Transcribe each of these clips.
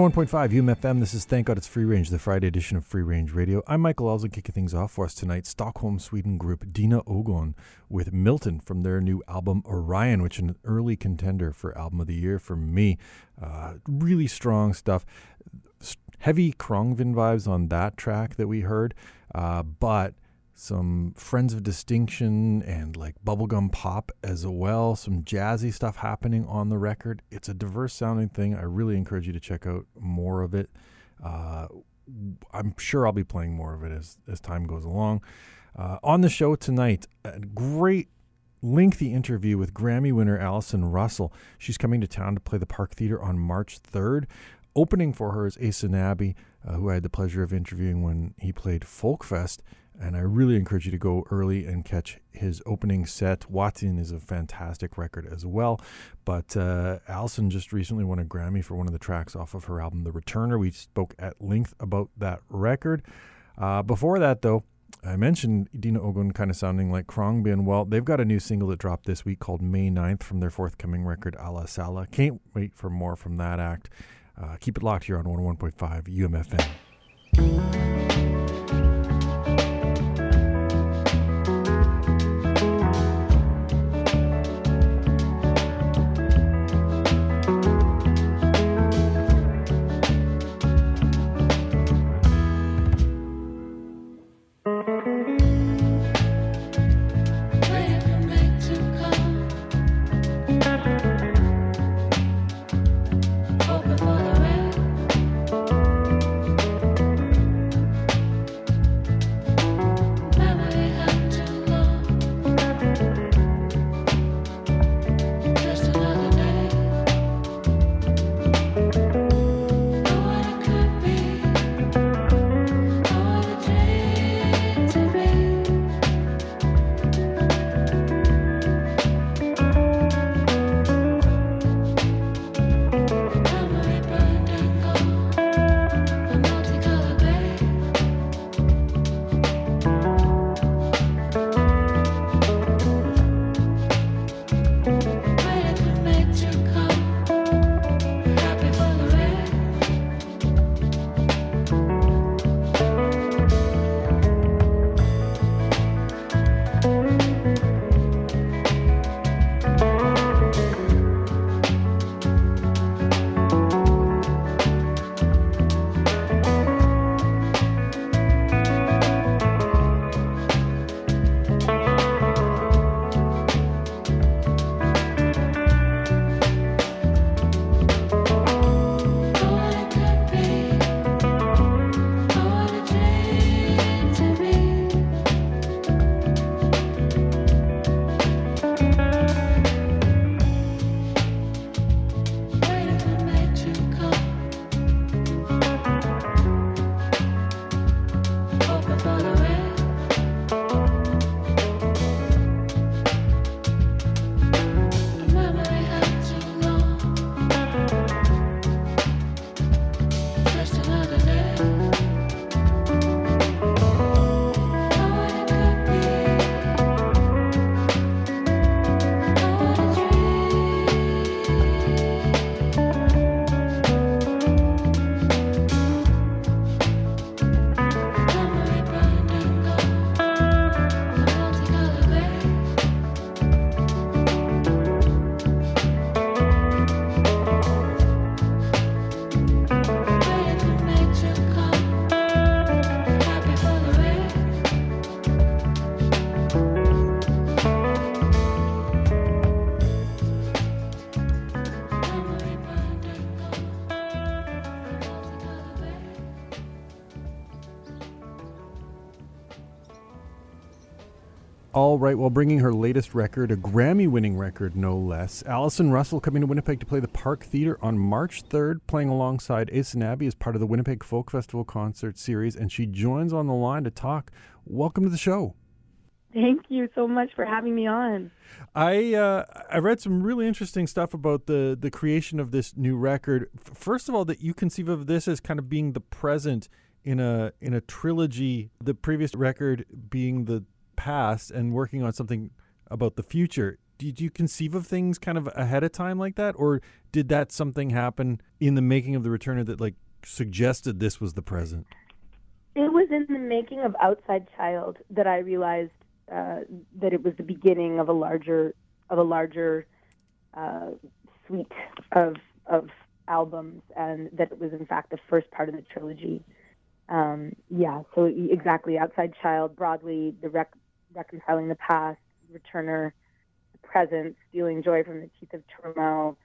One hundred oh one point five UMFM. This is Thank God It's Free Range, the Friday edition of Free Range Radio. I'm Michael Elza, kicking things off for us tonight. Stockholm, Sweden group Dina Ogon with Milton from their new album Orion, which is an early contender for Album of the Year for me. Uh, really strong stuff. Heavy Khruangbin vibes on that track that we heard, uh, but some Friends of Distinction and like bubblegum pop as well, some jazzy stuff happening on the record. It's a diverse sounding thing. I really encourage you to check out more of it. Uh, I'm sure I'll be playing more of it as, as time goes along. Uh, on the show tonight, a great lengthy interview with Grammy winner Allison Russell. She's coming to town to play the Park Theater on March 3rd. Opening for her is Aysanabee, uh, who I had the pleasure of interviewing when he played Folkfest and I really encourage you to go early and catch his opening set. Watson is a fantastic record as well. But uh, Alison just recently won a Grammy for one of the tracks off of her album, The Returner. We spoke at length about that record. Uh, before that, though, I mentioned Dina Ogon kind of sounding like Khruangbin. Well, they've got a new single that dropped this week called May 9th from their forthcoming record, Ala Sala. Can't wait for more from that act. Uh, keep it locked here on 101.5 UMFM. All right, while bringing her latest record, a Grammy winning record no less, Allison Russell coming to Winnipeg to play the Park Theatre on March 3rd, playing alongside Aysanabee as part of the Winnipeg Folk Festival concert series, and she joins on the line to talk. Welcome to the show. Thank you so much for having me on. I uh, I read some really interesting stuff about the the creation of this new record. First of all, that you conceive of this as kind of being the present in a in a trilogy. The previous record being the past and working on something about the future. Did you conceive of things kind of ahead of time like that, or did that something happen in the making of the Returner that like suggested this was the present? It was in the making of Outside Child that I realized uh, that it was the beginning of a larger of a larger uh, suite of of albums, and that it was in fact the first part of the trilogy. Um, yeah, so exactly, Outside Child, broadly the rec- reconciling the past, returner, the present, stealing joy from the teeth of turmoil,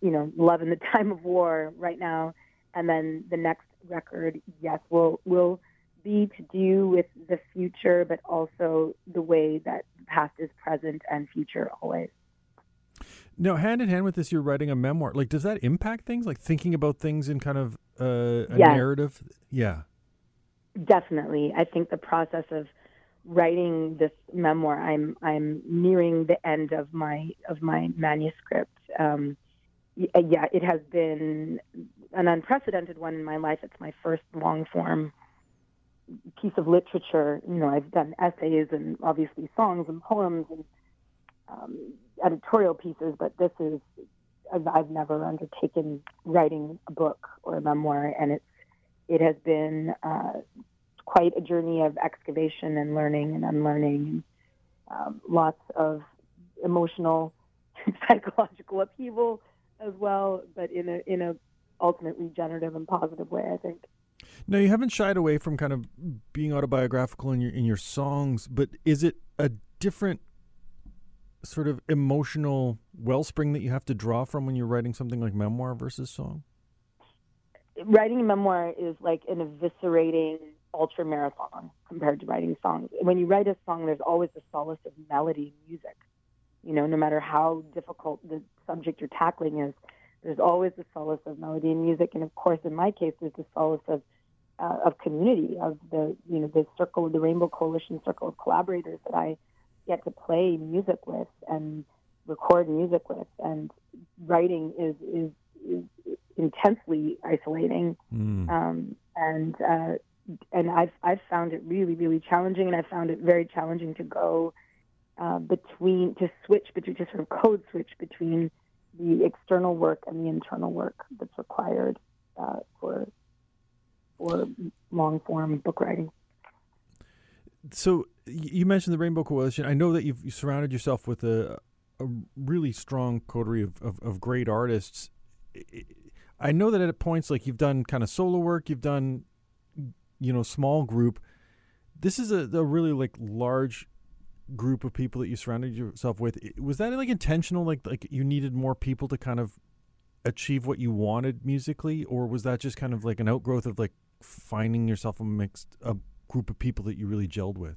you know, love in the time of war right now, and then the next record, yes, will will be to do with the future, but also the way that the past is present and future always. Now, hand in hand with this, you're writing a memoir. Like, does that impact things? Like thinking about things in kind of uh, a yes. narrative? Yeah. definitely. I think the process of writing this memoir, I'm I'm nearing the end of my of my manuscript. Um, yeah, it has been an unprecedented one in my life. It's my first long form piece of literature. You know, I've done essays and obviously songs and poems and um, editorial pieces, but this is I've, I've never undertaken writing a book or a memoir, and it's it has been uh, quite a journey of excavation and learning and unlearning, and um, lots of emotional, psychological upheaval as well, but in a in a ultimately generative and positive way, I think. No, you haven't shied away from kind of being autobiographical in your in your songs, but is it a different sort of emotional wellspring that you have to draw from when you're writing something like memoir versus song? Writing a memoir is like an eviscerating ultra marathon compared to writing songs. When you write a song, there's always the solace of melody and music. You know, no matter how difficult the subject you're tackling is, there's always the solace of melody and music. And of course, in my case, there's the solace of uh, of community, of the you know the circle, the Rainbow Coalition circle of collaborators that I get to play music with and record music with. And writing is is, is intensely isolating, mm. um, and uh, and I've I've found it really really challenging, and I found it very challenging to go uh, between to switch between to sort of code switch between the external work and the internal work that's required uh, for for long form book writing. So you mentioned the Rainbow Coalition. I know that you've surrounded yourself with a, a really strong coterie of, of, of great artists. I know that at points like you've done kind of solo work, you've done you know small group. This is a, a really like large group of people that you surrounded yourself with. Was that like intentional? Like like you needed more people to kind of achieve what you wanted musically, or was that just kind of like an outgrowth of like finding yourself a mixed a group of people that you really gelled with?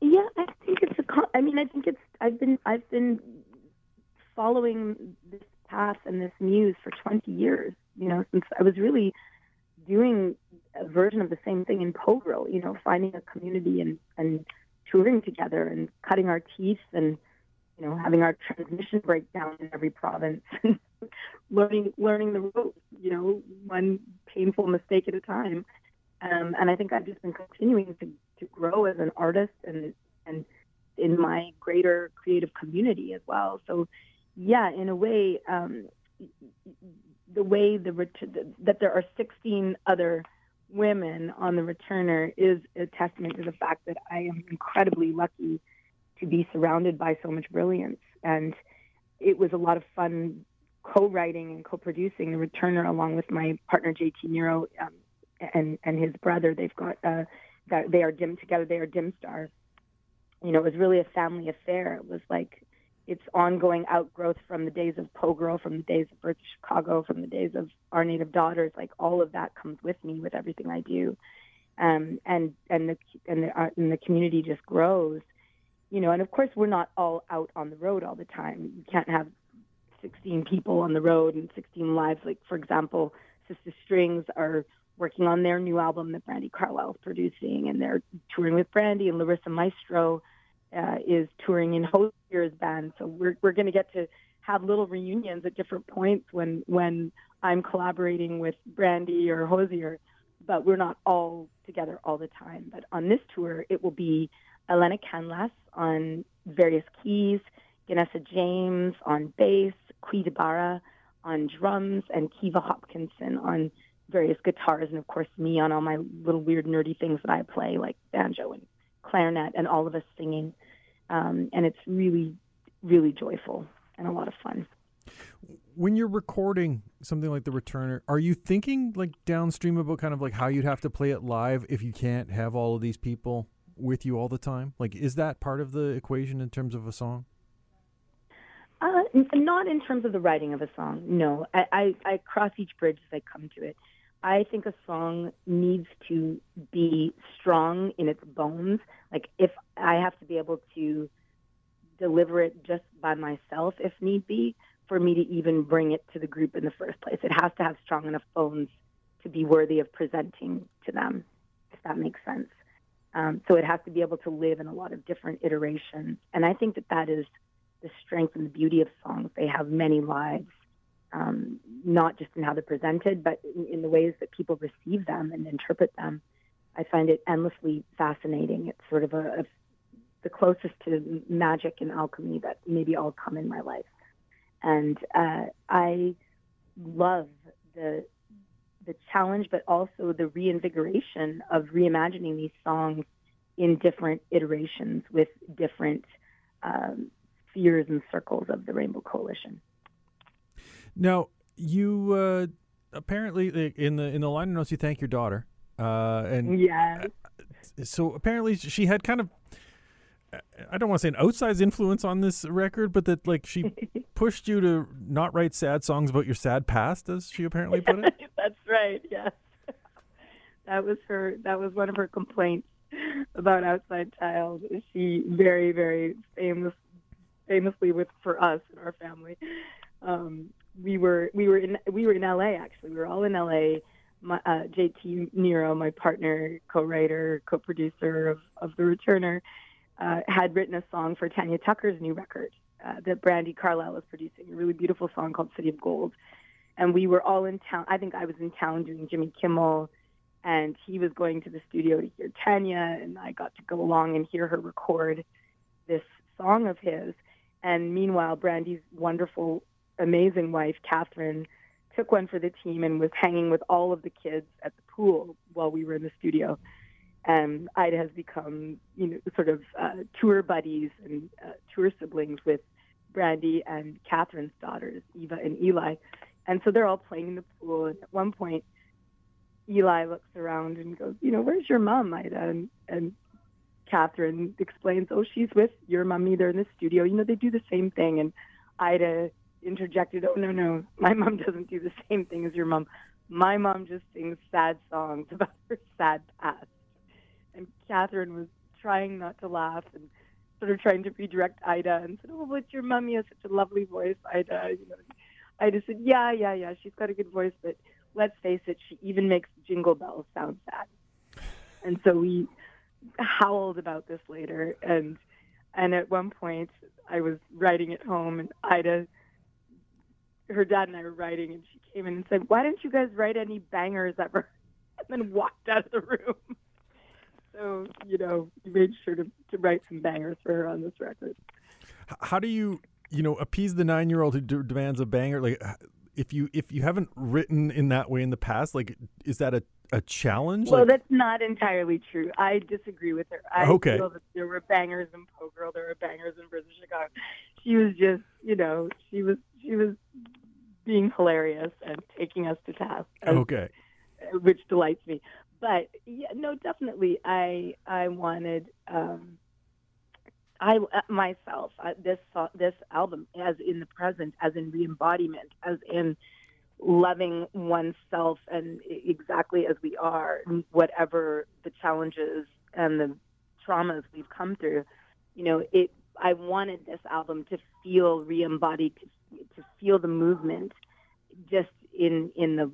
Yeah, I think it's a. I mean, I think it's. I've been I've been following this path and this muse for 20 years. You know, since I was really doing a version of the same thing in Po Girl. You know, finding a community and and touring together and cutting our teeth and you know having our transmission break down in every province learning learning the ropes you know one painful mistake at a time um, and I think I've just been continuing to, to grow as an artist and and in my greater creative community as well so yeah in a way um, the way the that there are 16 other women on the returner is a testament to the fact that I am incredibly lucky to be surrounded by so much brilliance. And it was a lot of fun co-writing and co-producing the returner along with my partner JT Nero um, and and his brother. They've got uh, that they are dim together. They are dim star. You know, it was really a family affair. It was like its ongoing outgrowth from the days of Po Girl, from the days of Birds of Chicago, from the days of Our Native Daughters. Like all of that comes with me with everything I do, um, and and the and the uh, and the community just grows, you know. And of course, we're not all out on the road all the time. You can't have 16 people on the road and 16 lives. Like for example, Sister Strings are working on their new album that Brandi Carlile is producing, and they're touring with Brandi and Larissa Maestro uh, is touring in Hozier's band. So we're we're going to get to have little reunions at different points when when I'm collaborating with Brandi or Hosier, but we're not all together all the time. But on this tour, it will be Elena Canlas on various keys, Ganessa James on bass, Qui Barra on drums, and Kiva Hopkinson on various guitars, and of course me on all my little weird nerdy things that I play, like banjo and clarinet, and all of us singing um, and it's really, really joyful and a lot of fun. When you're recording something like the Returner, are you thinking like downstream about kind of like how you'd have to play it live if you can't have all of these people with you all the time? Like, is that part of the equation in terms of a song? Uh, not in terms of the writing of a song. No, I, I, I cross each bridge as I come to it. I think a song needs to be strong in its bones. Like if I have to be able to deliver it just by myself, if need be, for me to even bring it to the group in the first place, it has to have strong enough bones to be worthy of presenting to them. If that makes sense. Um, so it has to be able to live in a lot of different iterations. And I think that that is the strength and the beauty of songs. They have many lives, um, not just in how they're presented, but in, in the ways that people receive them and interpret them. I find it endlessly fascinating. It's sort of a, a the closest to magic and alchemy that maybe all come in my life. And uh, I love the the challenge, but also the reinvigoration of reimagining these songs in different iterations with different um, spheres and circles of the Rainbow Coalition. Now, you uh, apparently in the in the line notes you thank your daughter, uh, and yeah. So apparently she had kind of I don't want to say an outsized influence on this record, but that like she pushed you to not write sad songs about your sad past, as she apparently put it. That's right. Yes, that was her. That was one of her complaints about Outside Child. She very, very famous, famously with for us and our family. Um, we were we were in we were in L.A. Actually, we were all in L.A. My, uh, JT Nero, my partner, co-writer, co-producer of, of The Returner, uh, had written a song for Tanya Tucker's new record uh, that Brandi Carlile was producing, a really beautiful song called City of Gold. And we were all in town. I think I was in town doing Jimmy Kimmel, and he was going to the studio to hear Tanya, and I got to go along and hear her record this song of his. And meanwhile, Brandi's wonderful, amazing wife, Catherine, took one for the team and was hanging with all of the kids at the pool while we were in the studio and Ida has become, you know, sort of uh, tour buddies and uh, tour siblings with Brandi and Catherine's daughters, Eva and Eli. And so they're all playing in the pool. And at one point, Eli looks around and goes, you know, where's your mom, Ida? And, and Catherine explains, oh, she's with your mummy. They're in the studio. You know, they do the same thing. And Ida interjected, oh, no, no, my mom doesn't do the same thing as your mom. My mom just sings sad songs about her sad past and Catherine was trying not to laugh and sort of trying to redirect Ida and said, "Oh, but your mummy has such a lovely voice, Ida." You know, Ida said, "Yeah, yeah, yeah. She's got a good voice, but let's face it, she even makes Jingle Bells sound sad." And so we howled about this later, and and at one point I was writing at home, and Ida, her dad and I were writing, and she came in and said, "Why didn't you guys write any bangers ever?" And then walked out of the room. So, you know, we made sure to, to write some bangers for her on this record. How do you, you know, appease the nine year old who d- demands a banger? Like, if you if you haven't written in that way in the past, like, is that a, a challenge? Well, like, that's not entirely true. I disagree with her. I okay. feel that there were bangers in Po Girl, there were bangers in Birds of Chicago. She was just, you know, she was she was being hilarious and taking us to task. As, okay. Which delights me but yeah, no, definitely, I I wanted um, I uh, myself uh, this this album as in the present, as in re-embodiment, as in loving oneself and exactly as we are, whatever the challenges and the traumas we've come through. You know, it. I wanted this album to feel re-embodied, to, to feel the movement, just in in the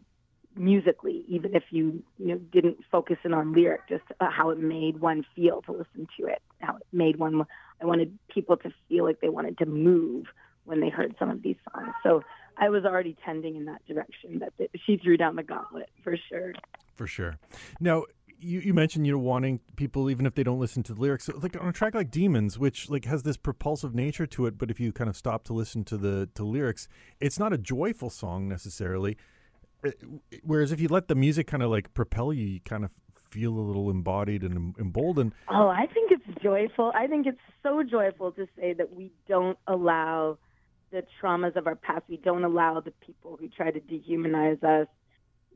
musically, even if you you know didn't focus in on lyric, just uh, how it made one feel to listen to it, how it made one. I wanted people to feel like they wanted to move when they heard some of these songs. So I was already tending in that direction. That she threw down the gauntlet for sure. For sure. Now you, you mentioned you're wanting people even if they don't listen to the lyrics so, like on a track like demons which like has this propulsive nature to it but if you kind of stop to listen to the to lyrics it's not a joyful song necessarily uh, whereas if you let the music kind of like propel you, you kind of feel a little embodied and emboldened. Oh, I think it's joyful. I think it's so joyful to say that we don't allow the traumas of our past. We don't allow the people who try to dehumanize us.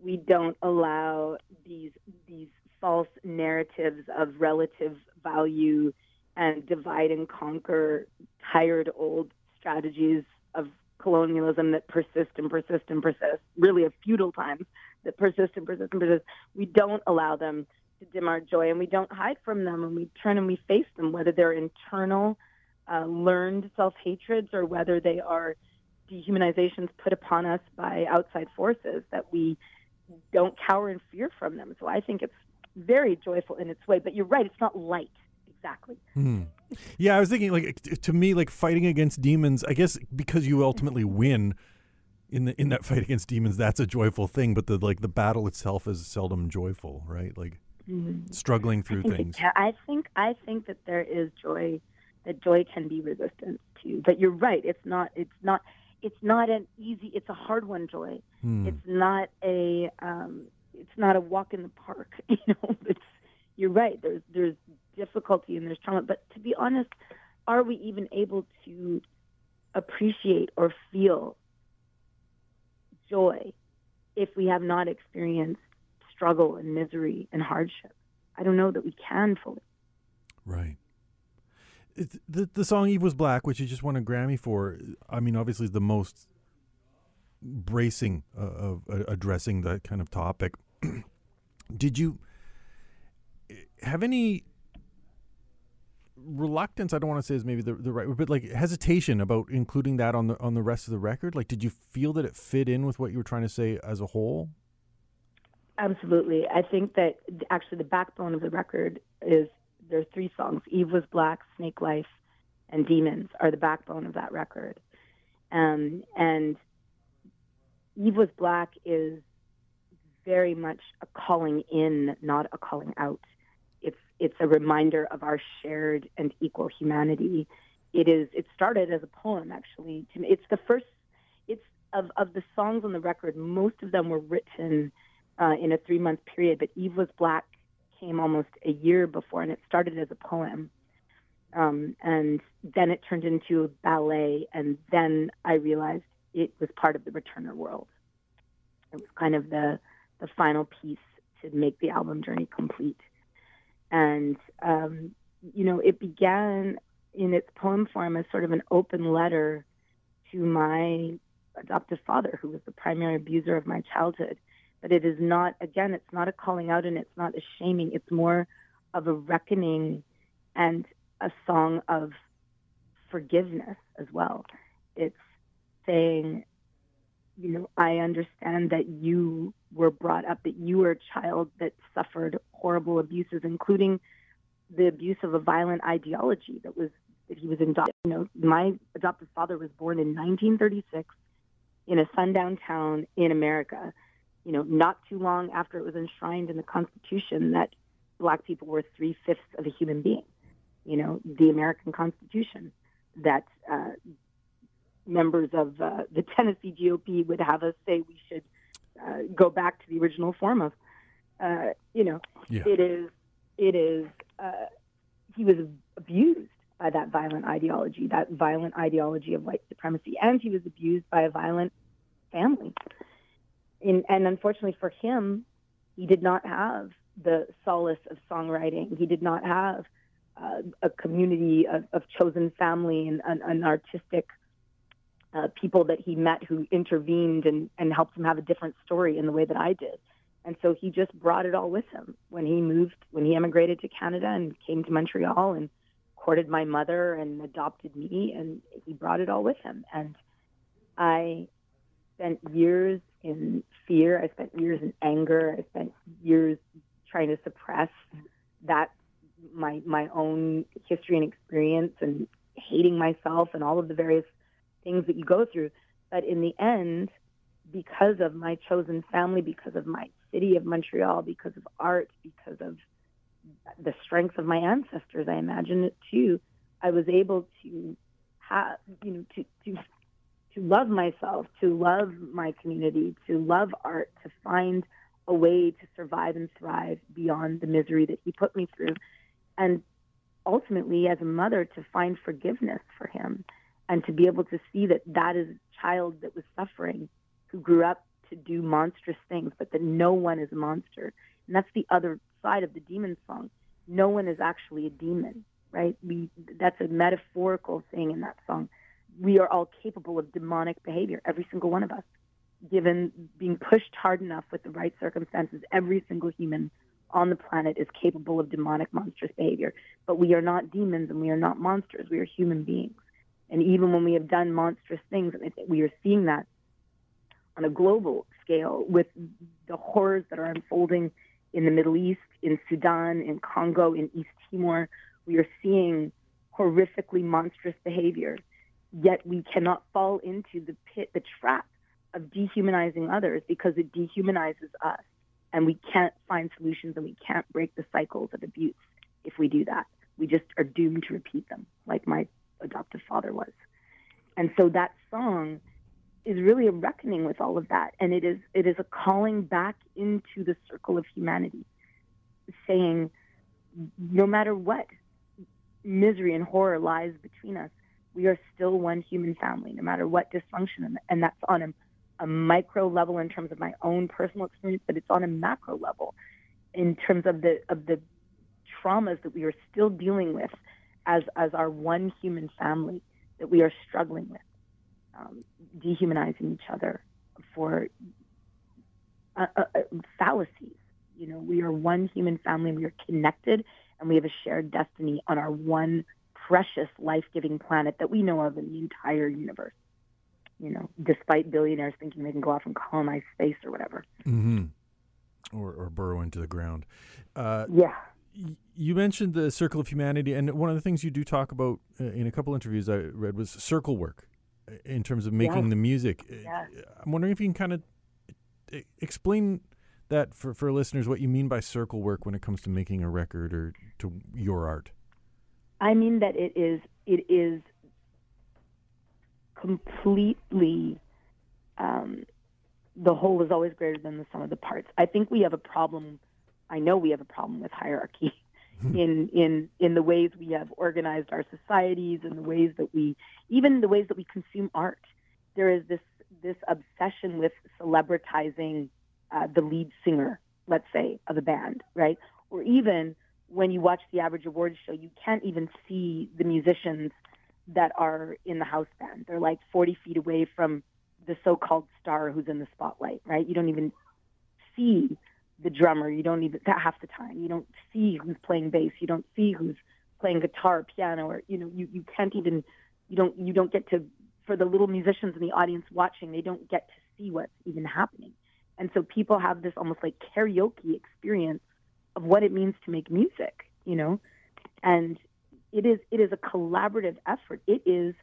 We don't allow these these false narratives of relative value and divide and conquer tired old strategies of colonialism that persist and persist and persist, really of feudal times that persist and persist and persist. We don't allow them to dim our joy and we don't hide from them and we turn and we face them, whether they're internal, uh, learned self hatreds or whether they are dehumanizations put upon us by outside forces, that we don't cower in fear from them. So I think it's very joyful in its way. But you're right; it's not light exactly. Hmm. Yeah, I was thinking like to me, like fighting against demons. I guess because you ultimately win in the in that fight against demons, that's a joyful thing. But the like the battle itself is seldom joyful, right? Like mm-hmm. struggling through I things. It, I think I think that there is joy. That joy can be resistance to. But you're right. It's not. It's not. It's not an easy. It's a hard one. Joy. Hmm. It's not a. Um, it's not a walk in the park. You know. It's. You're right. There's there's difficulty and there's trauma. But to be honest, are we even able to appreciate or feel joy if we have not experienced struggle and misery and hardship? I don't know that we can fully. Right. The the song Eve was black, which you just won a Grammy for. I mean, obviously, is the most bracing uh, of uh, addressing that kind of topic. Did you have any reluctance i don't want to say is maybe the, the right but like hesitation about including that on the on the rest of the record like did you feel that it fit in with what you were trying to say as a whole absolutely i think that actually the backbone of the record is there's three songs eve was black snake life and demons are the backbone of that record um, and eve was black is very much a calling in not a calling out it's a reminder of our shared and equal humanity. It is. It started as a poem, actually. It's the first. It's of of the songs on the record. Most of them were written uh, in a three month period, but Eve was Black came almost a year before, and it started as a poem. Um, and then it turned into a ballet, and then I realized it was part of the Returner world. It was kind of the the final piece to make the album journey complete. And, um, you know, it began in its poem form as sort of an open letter to my adoptive father, who was the primary abuser of my childhood. But it is not, again, it's not a calling out and it's not a shaming. It's more of a reckoning and a song of forgiveness as well. It's saying, you know, I understand that you were brought up, that you were a child that suffered horrible abuses, including the abuse of a violent ideology that was that he was indoctrinated. You know, my adoptive father was born in 1936 in a sundown town in America. You know, not too long after it was enshrined in the Constitution that black people were three fifths of a human being. You know, the American Constitution that uh, members of uh, the Tennessee GOP would have us say we should uh, go back to the original form of. Uh, you know, yeah. it is, it is. Uh, he was abused by that violent ideology, that violent ideology of white supremacy, and he was abused by a violent family. In, and unfortunately for him, he did not have the solace of songwriting. He did not have uh, a community of, of, chosen family and an, artistic uh, people that he met who intervened and, and helped him have a different story in the way that I did. And so he just brought it all with him when he moved, when he emigrated to Canada and came to Montreal and courted my mother and adopted me, and he brought it all with him. And I spent years in fear. I spent years in anger. I spent years trying to suppress that my my own history and experience and hating myself and all of the various things that you go through. But in the end, because of my chosen family, because of my city of Montreal, because of art, because of the strength of my ancestors, I imagine it too, I was able to have, you know, to, to, to love myself, to love my community, to love art, to find a way to survive and thrive beyond the misery that he put me through. And ultimately, as a mother, to find forgiveness for him and to be able to see that that is a child that was suffering who grew up to do monstrous things, but that no one is a monster. And that's the other side of the demon song. No one is actually a demon, right? We that's a metaphorical thing in that song. We are all capable of demonic behavior, every single one of us. Given being pushed hard enough with the right circumstances, every single human on the planet is capable of demonic, monstrous behavior. But we are not demons and we are not monsters. We are human beings. And even when we have done monstrous things, and we are seeing that on a global scale with the horrors that are unfolding in the Middle East, in Sudan, in Congo, in East Timor. We are seeing horrifically monstrous behavior, yet we cannot fall into the pit, the trap of dehumanizing others because it dehumanizes us. And we can't find solutions and we can't break the cycles of abuse if we do that. We just are doomed to repeat them, like my adoptive father was. And so that song is really a reckoning with all of that. And it is it is a calling back into the circle of humanity, saying, no matter what misery and horror lies between us, we are still one human family, no matter what dysfunction. And that's on a a micro level in terms of my own personal experience, but it's on a macro level in terms of the of the traumas that we are still dealing with as as our one human family that we are struggling with, um, dehumanizing each other for uh, uh, uh fallacies. You know, we are one human family. We are connected, and we have a shared destiny on our one precious, life-giving planet that we know of in the entire universe you know, despite billionaires thinking they can go off and colonize space or whatever. Mm-hmm. Or, or burrow into the ground. Uh, yeah. Y- you mentioned the circle of humanity, and one of the things you do talk about uh, in a couple interviews I read was circle work uh, in terms of making the music. Uh, yeah. I'm wondering if you can kind of explain that for, for listeners what you mean by circle work when it comes to making a record or to your art. I mean that it is it is completely um, the whole is always greater than the sum of the parts. I think we have a problem. I know we have a problem with hierarchy in in in the ways we have organized our societies and the ways that we even the ways that we consume art. There is this this obsession with celebritizing uh, the lead singer, let's say, of a band, right? Or even when you watch the average awards show, you can't even see the musicians that are in the house band. They're like 40 feet away from the so-called star who's in the spotlight, right? You don't even see the drummer. You don't even that half the time. You don't see who's playing bass. You don't see who's playing guitar, piano, or you know, you you can't even you don't you don't get to for the little musicians in the audience watching. They don't get to see what's even happening, and so people have this almost like karaoke experience of what it means to make music, you know, and it is it is a collaborative effort. It is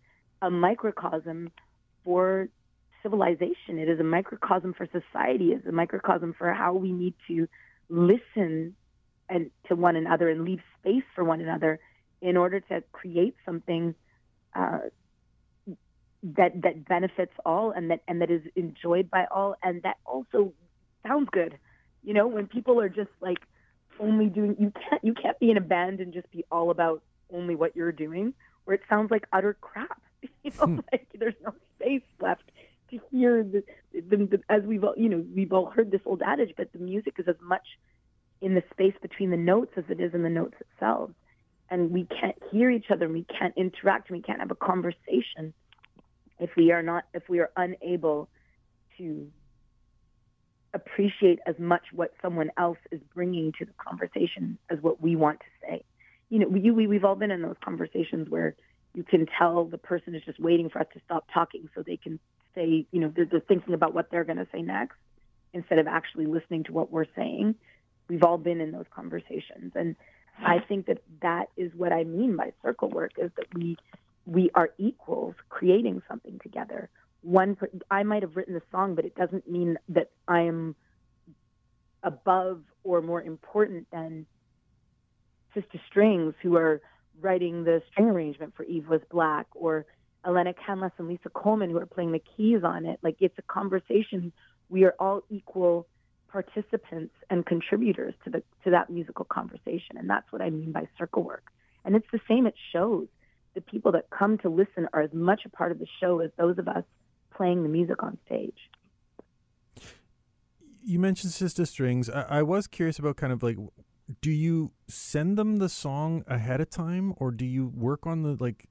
a microcosm for civilization. It is a microcosm for society. It's a microcosm for how we need to listen and to one another and leave space for one another in order to create something uh, that that benefits all and that and that is enjoyed by all and that also sounds good. You know, when people are just like only doing you can't you can't be in a band and just be all about only what you're doing, where it sounds like utter crap. You know, hmm. like there's no space left to hear the, the, the as we've all you know we've all heard this old adage, but the music is as much in the space between the notes as it is in the notes itself, and we can't hear each other, and we can't interact, and we can't have a conversation if we are not if we are unable to appreciate as much what someone else is bringing to the conversation as what we want to say you know, we, we, we've all been in those conversations where you can tell the person is just waiting for us to stop talking so they can say, you know, they're, they're thinking about what they're going to say next instead of actually listening to what we're saying. We've all been in those conversations. And I think that that is what I mean by circle work is that we, we are equals creating something together. One, I might have written the song, but it doesn't mean that I am above or more important than Sister Strings, who are writing the string arrangement for Eve Was Black, or Elena Canlas and Lisa Coleman, who are playing the keys on it. Like it's a conversation. We are all equal participants and contributors to the to that musical conversation, and that's what I mean by circle work. And it's the same at shows. The people that come to listen are as much a part of the show as those of us playing the music on stage. You mentioned Sister Strings. I, I was curious about kind of like do you send them the song ahead of time or do you work on the like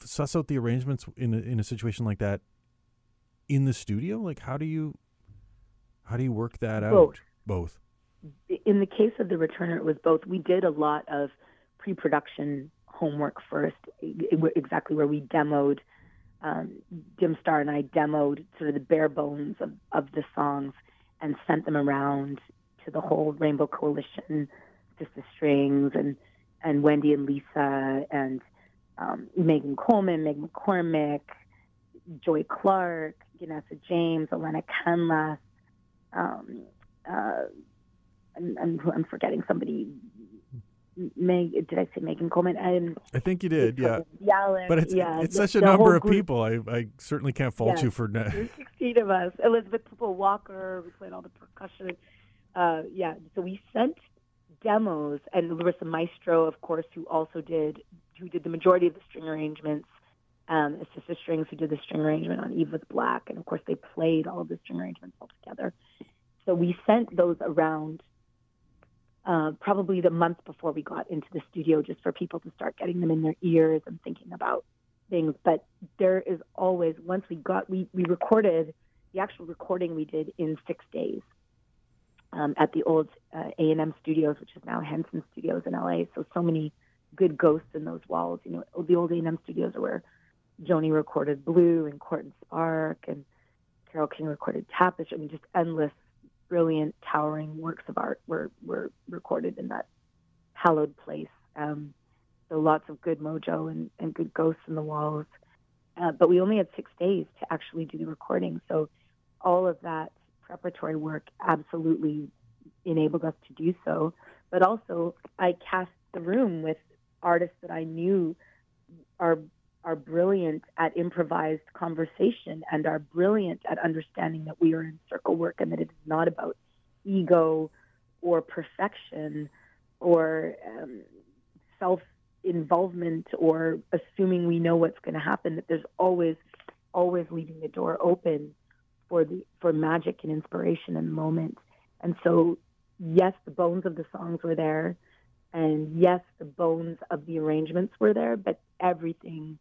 suss out the arrangements in a, in a situation like that in the studio? Like how do you how do you work that out? Both. In the case of the returner it was both. We did a lot of pre-production homework first exactly where we demoed um, Dim Star and I demoed sort of the bare bones of, of the songs and sent them around to the whole Rainbow Coalition, Sister Strings, and and Wendy and Lisa, and um, Megan Coleman, Meg McCormick, Joy Clark, Ganessa James, Elena Canlas. Um, uh, I'm forgetting somebody. Meg, did I say Megan Coleman? Um, I think you did, yeah. But it's yeah, it's the- such a number of group. people. I, I certainly can't fault you for that. There's 16 of us. Elizabeth Pupo-Walker, we played all the percussion. Uh, yeah, so we sent demos, and Larissa Maestro, of course, who also did who did the majority of the string arrangements. Um, Sister Strings, who did the string arrangement on Eve Was Black, and of course they played all of the string arrangements all together. So we sent those around uh, probably the month before we got into the studio, just for people to start getting them in their ears and thinking about things. But there is always once we got we we recorded the actual recording we did in six days um, at the old uh, A and M Studios, which is now Henson Studios in LA. So so many good ghosts in those walls. You know, the old A and M Studios are where Joni recorded Blue and Court and Spark, and Carole King recorded Tapestry. I mean, just endless, brilliant, towering works of art were were recorded in that hallowed place. Um, so lots of good mojo and, and good ghosts in the walls. Uh, but we only had six days to actually do the recording. So all of that preparatory work absolutely enabled us to do so. But also, I cast the room with artists that I knew are are brilliant at improvised conversation and are brilliant at understanding that we are in circle work and that it is not about ego or perfection or um, self involvement or assuming we know what's going to happen that there's always always leaving the door open for the for magic and inspiration in the moment. And so yes the bones of the songs were there and yes the bones of the arrangements were there but everything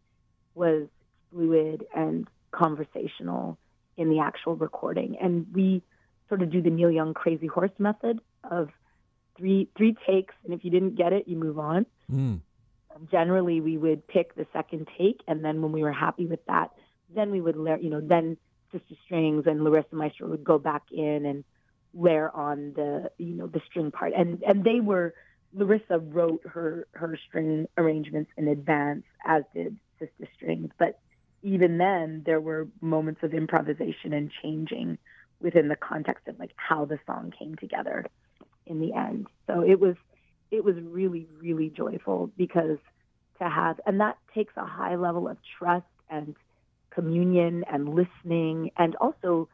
was fluid and conversational in the actual recording. And we sort of do the Neil Young crazy horse method of three three takes. And if you didn't get it you move on. Mm. generally we would pick the second take. And then when we were happy with that then we would layer you know then sister strings and larissa maestro would go back in and layer on the you know the string part. And and they were larissa wrote her her string arrangements in advance as did sister strings. But even then there were moments of improvisation and changing within the context of like how the song came together in the end. So it was it was really really joyful because to have and that takes a high level of trust and communion and listening and also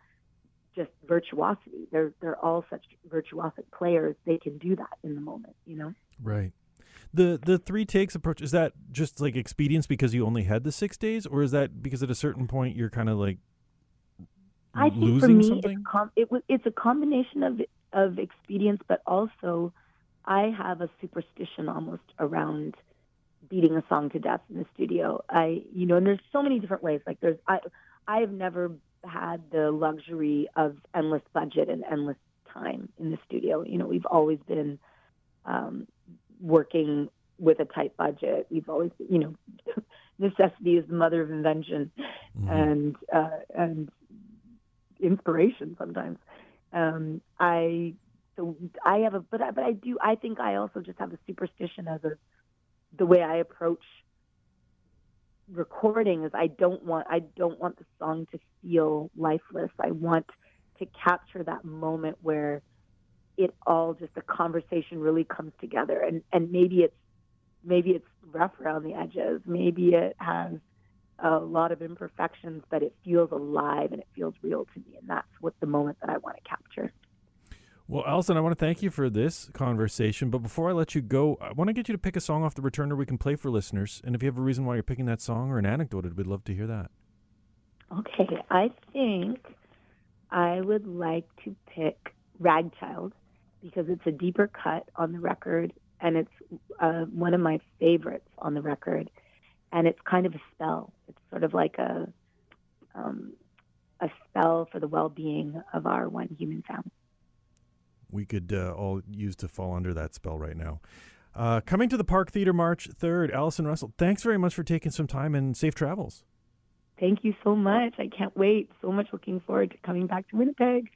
just virtuosity. They're they're all such virtuosic players. They can do that in the moment you know? Right. The the three takes approach is that just like expedience because you only had the six days, or is that because at a certain point you're kind of like I think losing for me something? it's com- it was it's a combination of of expedience but also I have a superstition almost around beating a song to death in the studio. I you know and there's so many different ways like there's I I've never had the luxury of endless budget and endless time in the studio. You know, we've always been um, working with a tight budget. We've always, you know, necessity is the mother of invention, Mhm. and uh, and inspiration sometimes. Um, I so I have a, but I, but I do. I think I also just have a superstition as a the way I approach recording is I don't want I don't want the song to feel lifeless. I want to capture that moment where it all just the conversation really comes together and and maybe it's maybe it's rough around the edges maybe it has a lot of imperfections but it feels alive and it feels real to me and that's what the moment that I want to capture Well, Allison, I want to thank you for this conversation. But before I let you go, I want to get you to pick a song off the returner we can play for listeners. And if you have a reason why you're picking that song or an anecdote, we'd love to hear that. Okay, I think I would like to pick Ragchild because it's a deeper cut on the record and it's uh, one of my favorites on the record. And it's kind of a spell. It's sort of like a um, a spell for the well-being of our one human family. We could uh, all use to fall under that spell right now. Uh, coming to the Park Theater March 3rd, Allison Russell, thanks very much for taking some time and safe travels. Thank you so much. I can't wait. So much looking forward to coming back to Winnipeg.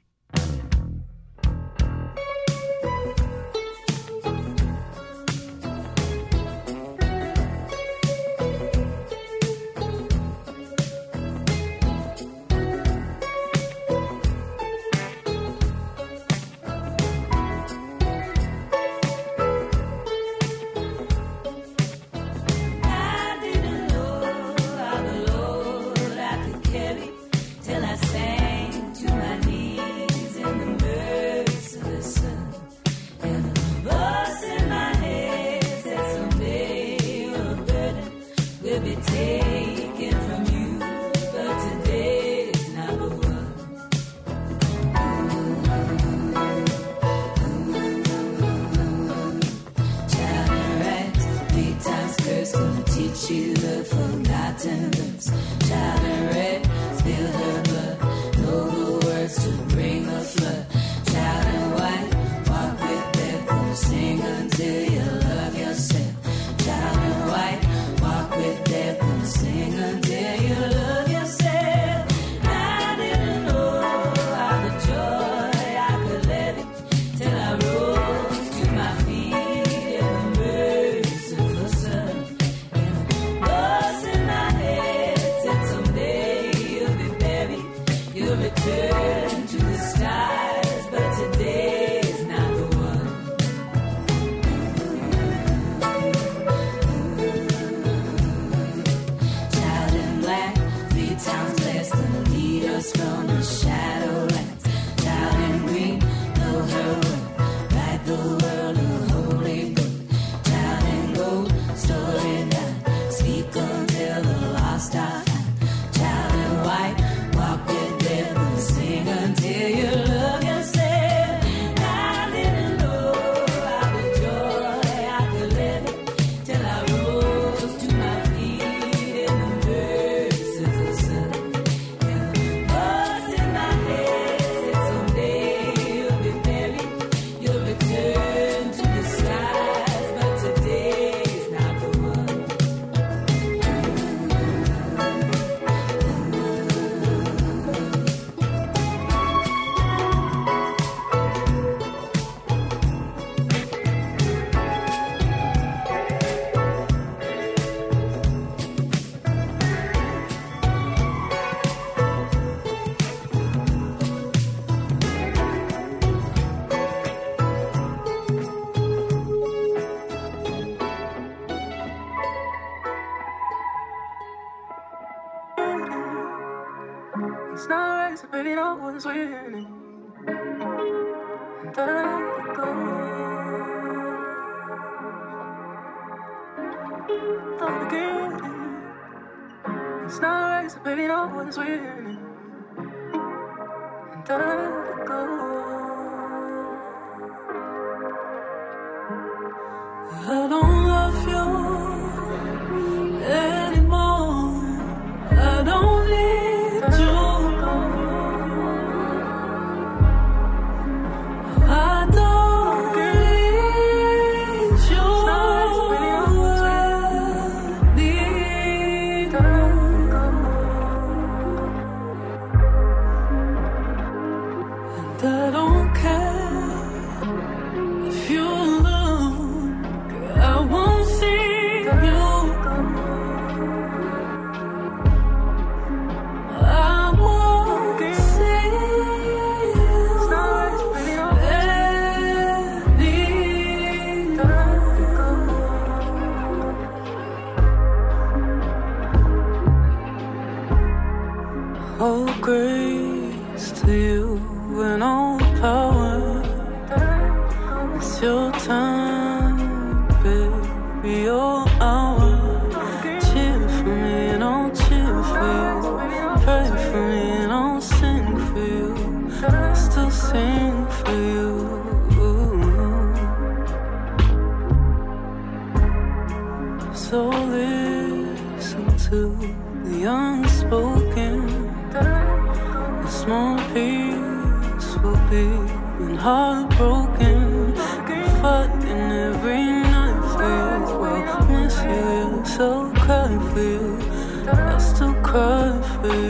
remember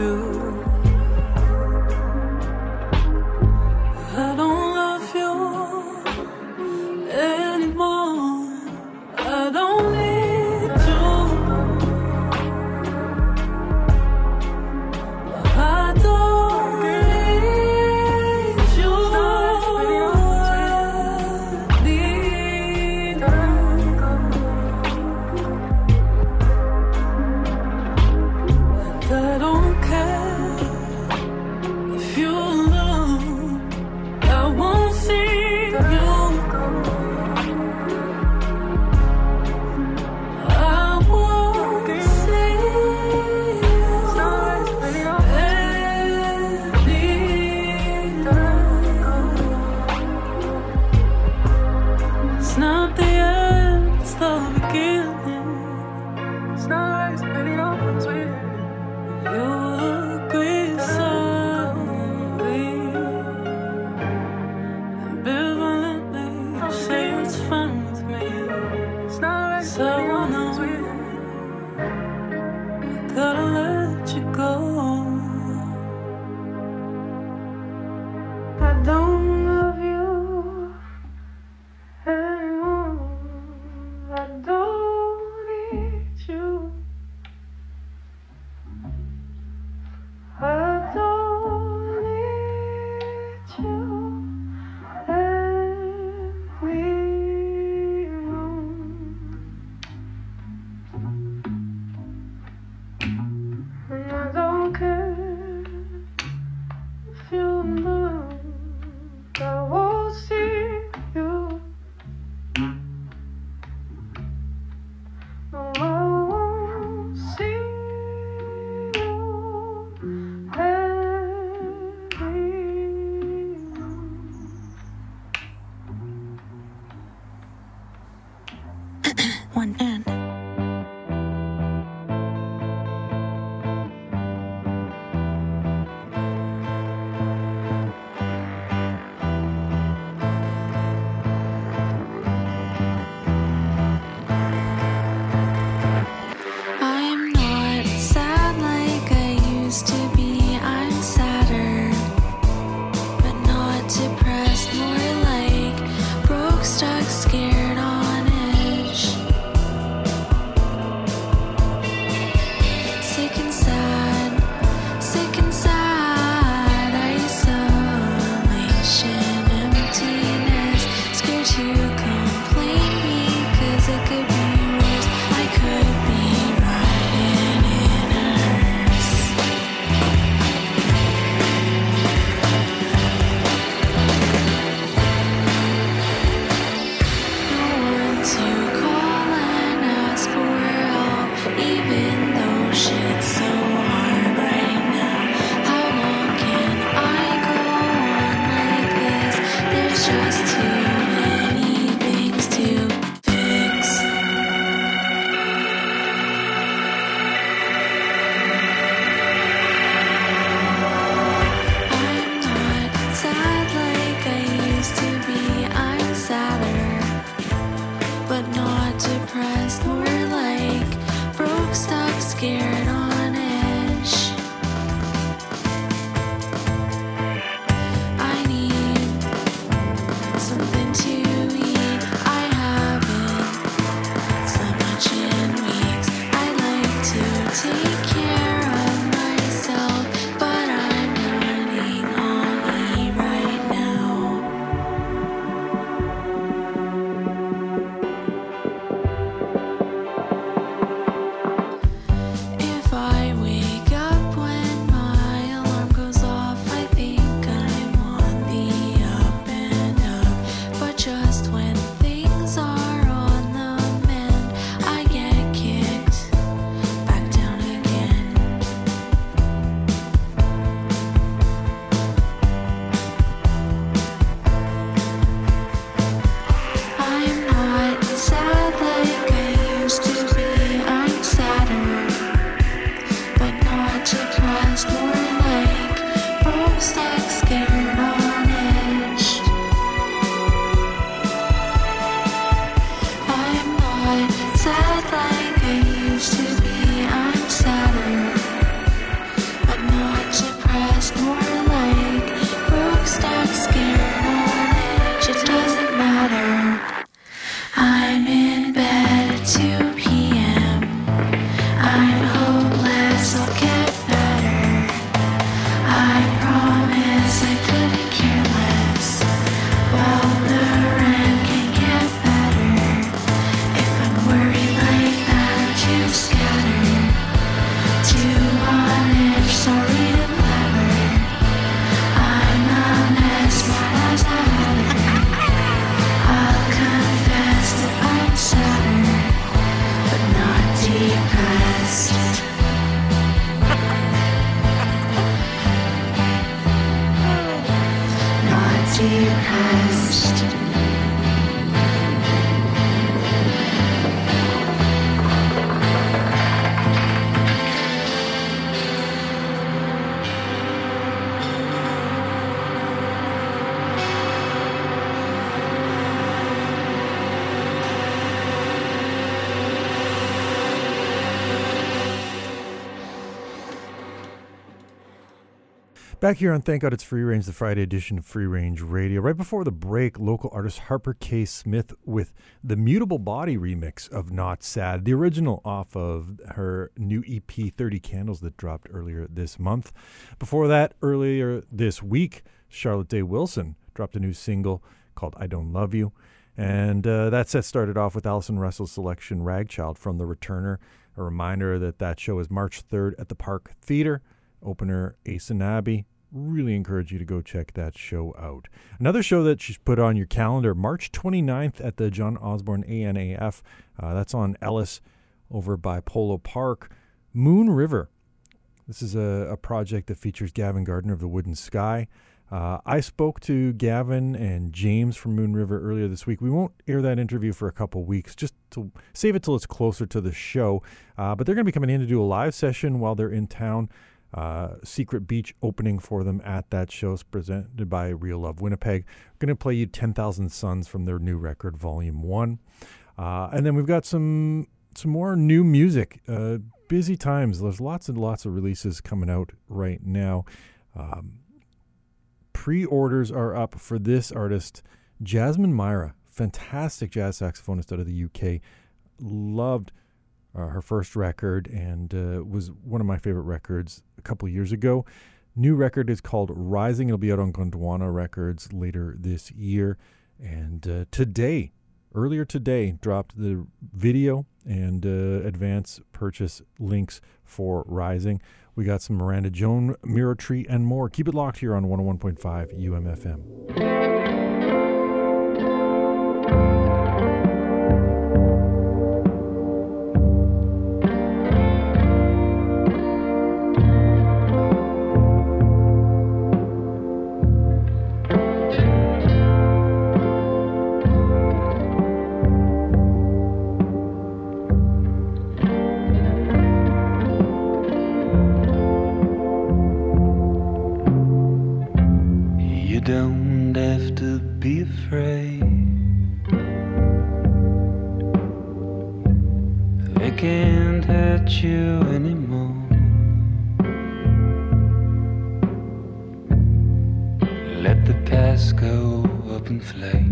Back here on Thank God It's Free Range, the Friday edition of Free Range Radio. Right before the break, local artist Harper K. Smith with the Mutable Body remix of Not Sad, the original off of her new EP 30 Candles that dropped earlier this month. Before that, earlier this week, Charlotte Day Wilson dropped a new single called I Don't Love You. And uh, that set started off with Allison Russell's selection Ragchild from The Returner. A reminder that that show is March 3rd at the Park Theater opener Abbey. Really encourage you to go check that show out. Another show that she's put on your calendar, March 29th at the John Osborne ANAF. Uh, that's on Ellis over by Polo Park. Moon River. This is a, a project that features Gavin Gardiner of the Wooden Sky. Uh, I spoke to Gavin and James from Moon River earlier this week. We won't air that interview for a couple weeks, just to save it till it's closer to the show. Uh, but they're going to be coming in to do a live session while they're in town uh, Secret Beach opening for them at that show. It's presented by Real Love Winnipeg. Going to play you 10,000 Suns from their new record, Volume 1. Uh, and then we've got some some more new music. Uh, busy times. There's lots and lots of releases coming out right now. Um, Pre orders are up for this artist, Jasmine Myra. Fantastic jazz saxophonist out of the UK. Loved uh, her first record and uh, was one of my favorite records a couple years ago. New record is called Rising. It'll be out on Gondwana Records later this year. And uh, today, earlier today, dropped the video and uh, advance purchase links for Rising. We got some Miranda Joan, Mirror Tree, and more. Keep it locked here on 101.5 UMFM. Don't have to be afraid. They can't hurt you anymore. Let the past go up in flames.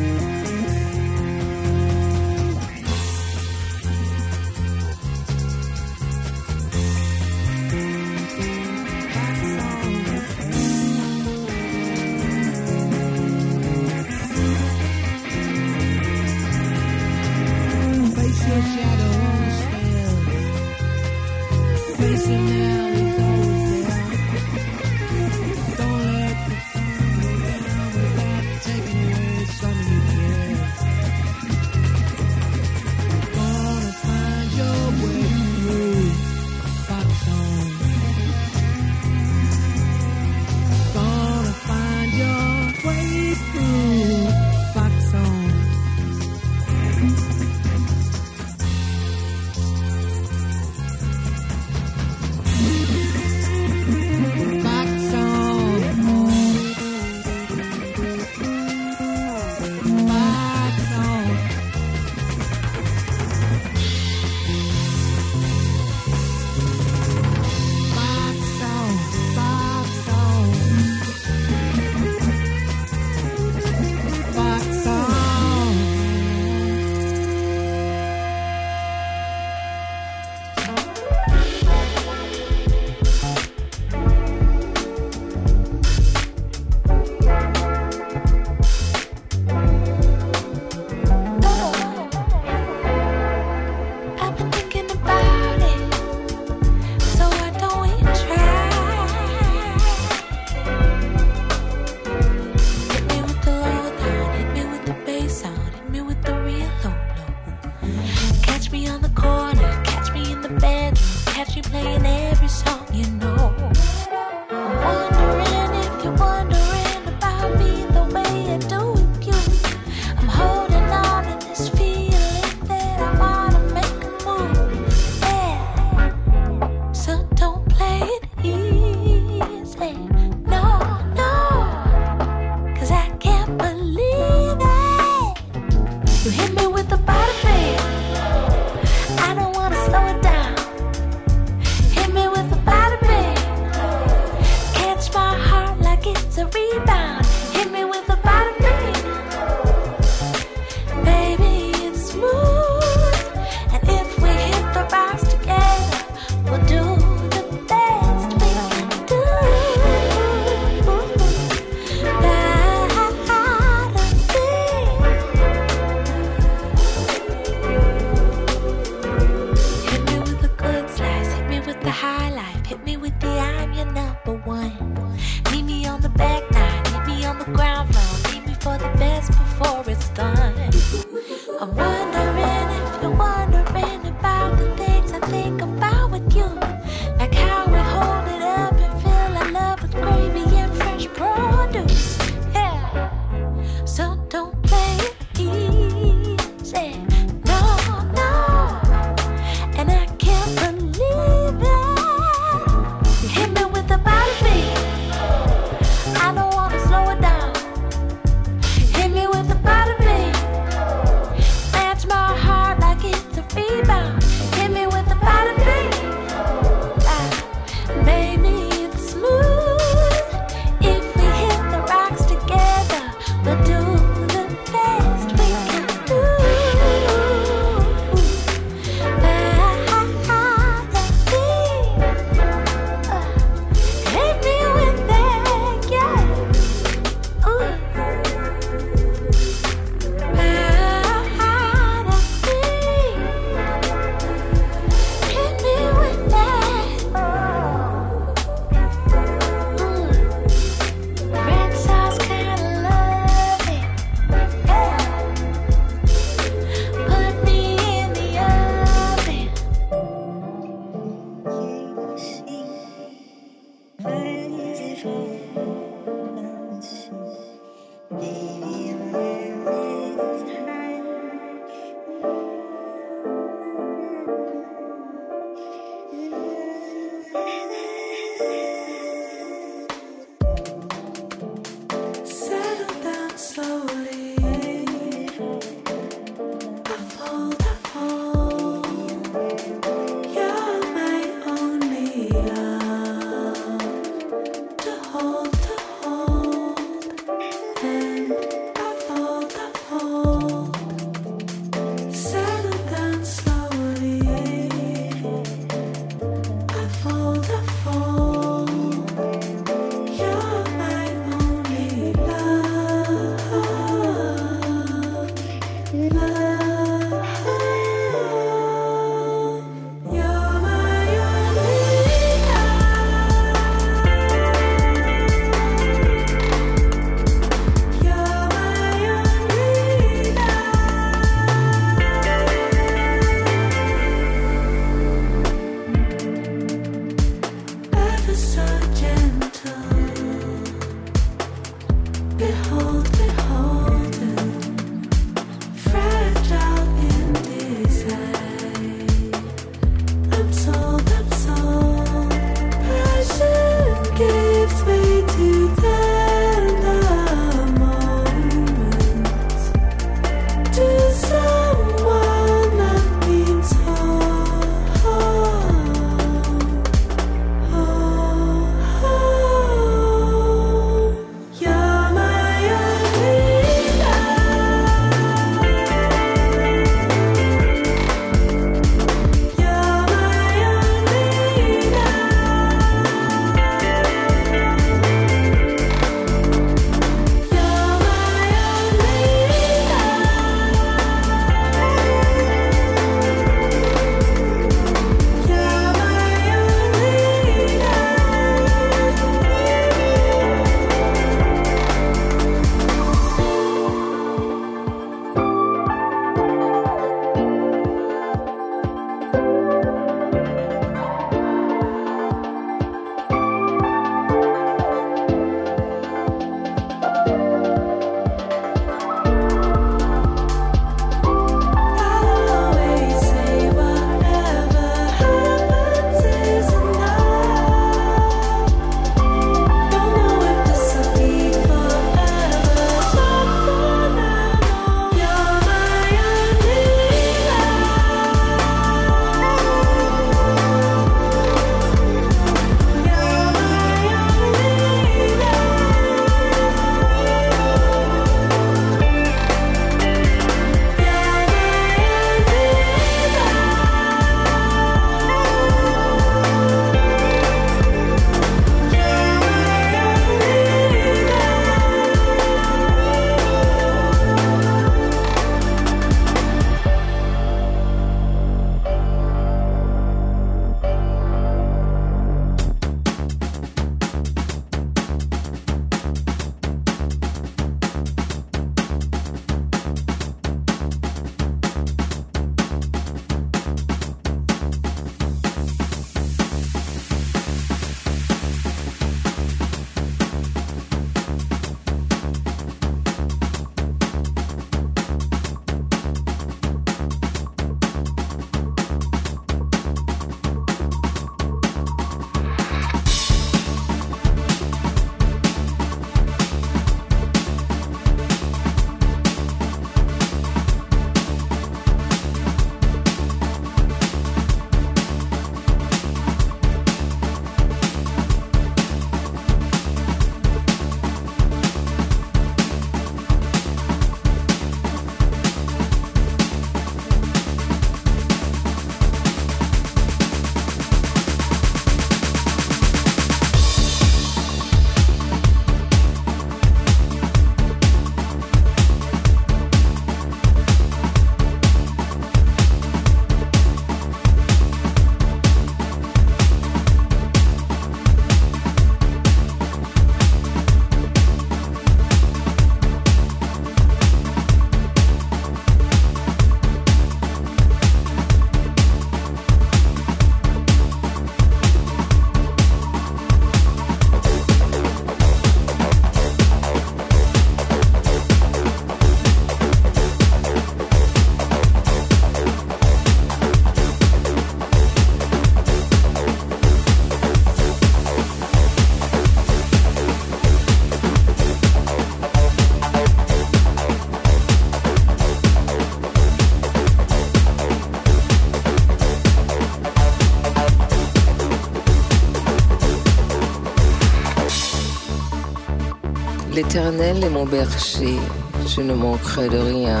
L'Éternel est mon berger, je ne manquerai de rien.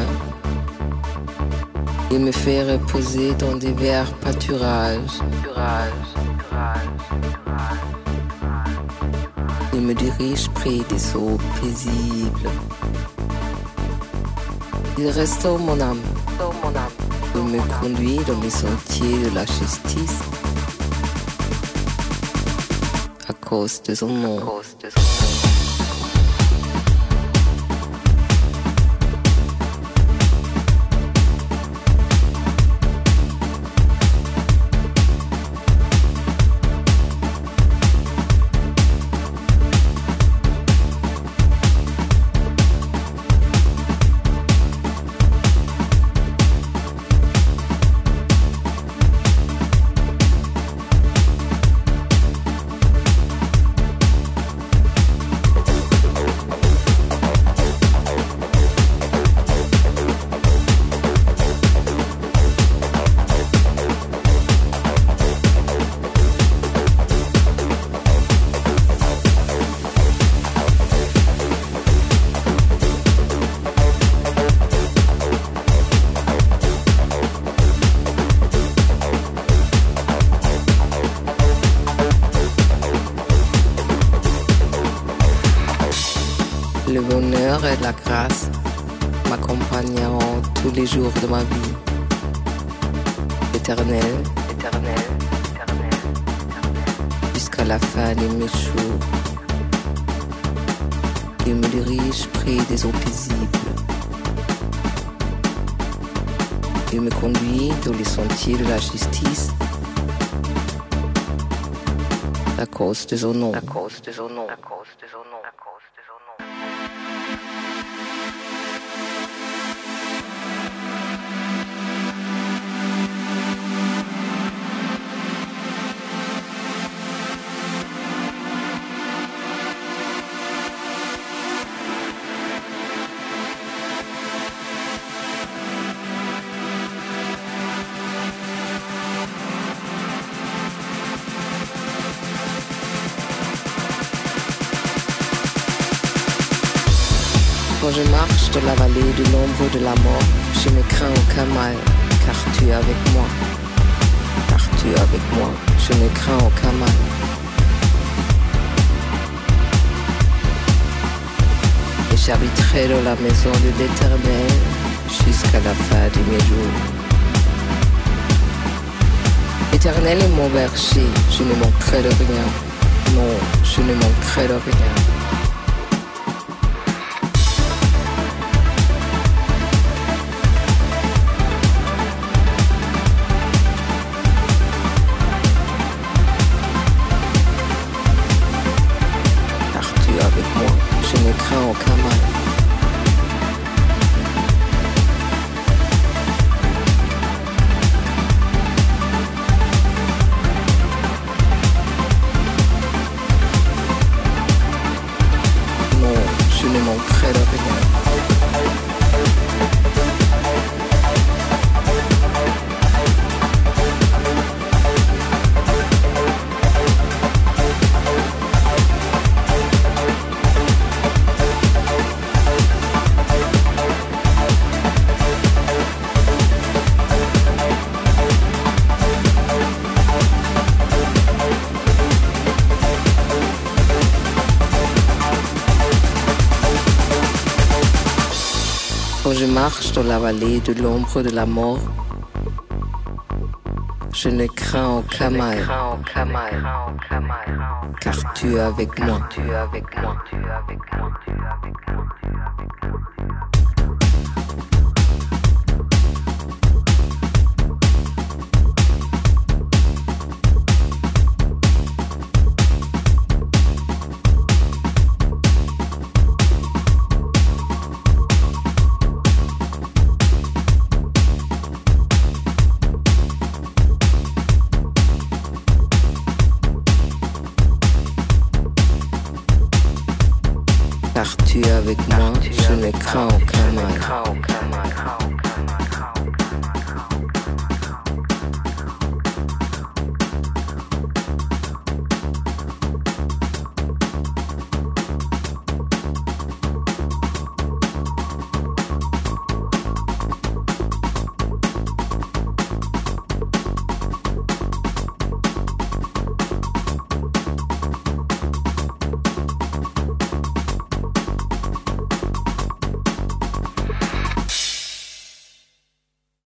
Il me fait reposer dans des verts pâturages. Il me dirige près des eaux paisibles. Il restaure mon âme. Il me conduit dans les sentiers de la justice. À cause de son nom. Ma vie. Éternel, éternel, éternel, jusqu'à la fin de mes jours. Il me dirige près des eaux paisibles. Il me conduit dans les sentiers de la justice. À cause de son nom. À cause de son nom. À cause de Quand je marche de la vallée de l'ombre de la mort, je ne crains aucun mal, car tu es avec moi. Car tu es avec moi, je ne crains aucun mal. Et j'habiterai dans la maison de l'Éternel jusqu'à la fin de mes jours. Éternel est mon berger, je ne manquerai de rien. Non, je ne manquerai de rien. Dans la vallée de l'ombre de la mort, je ne crains aucun mal, car tu es avec moi. Car tu es avec moi,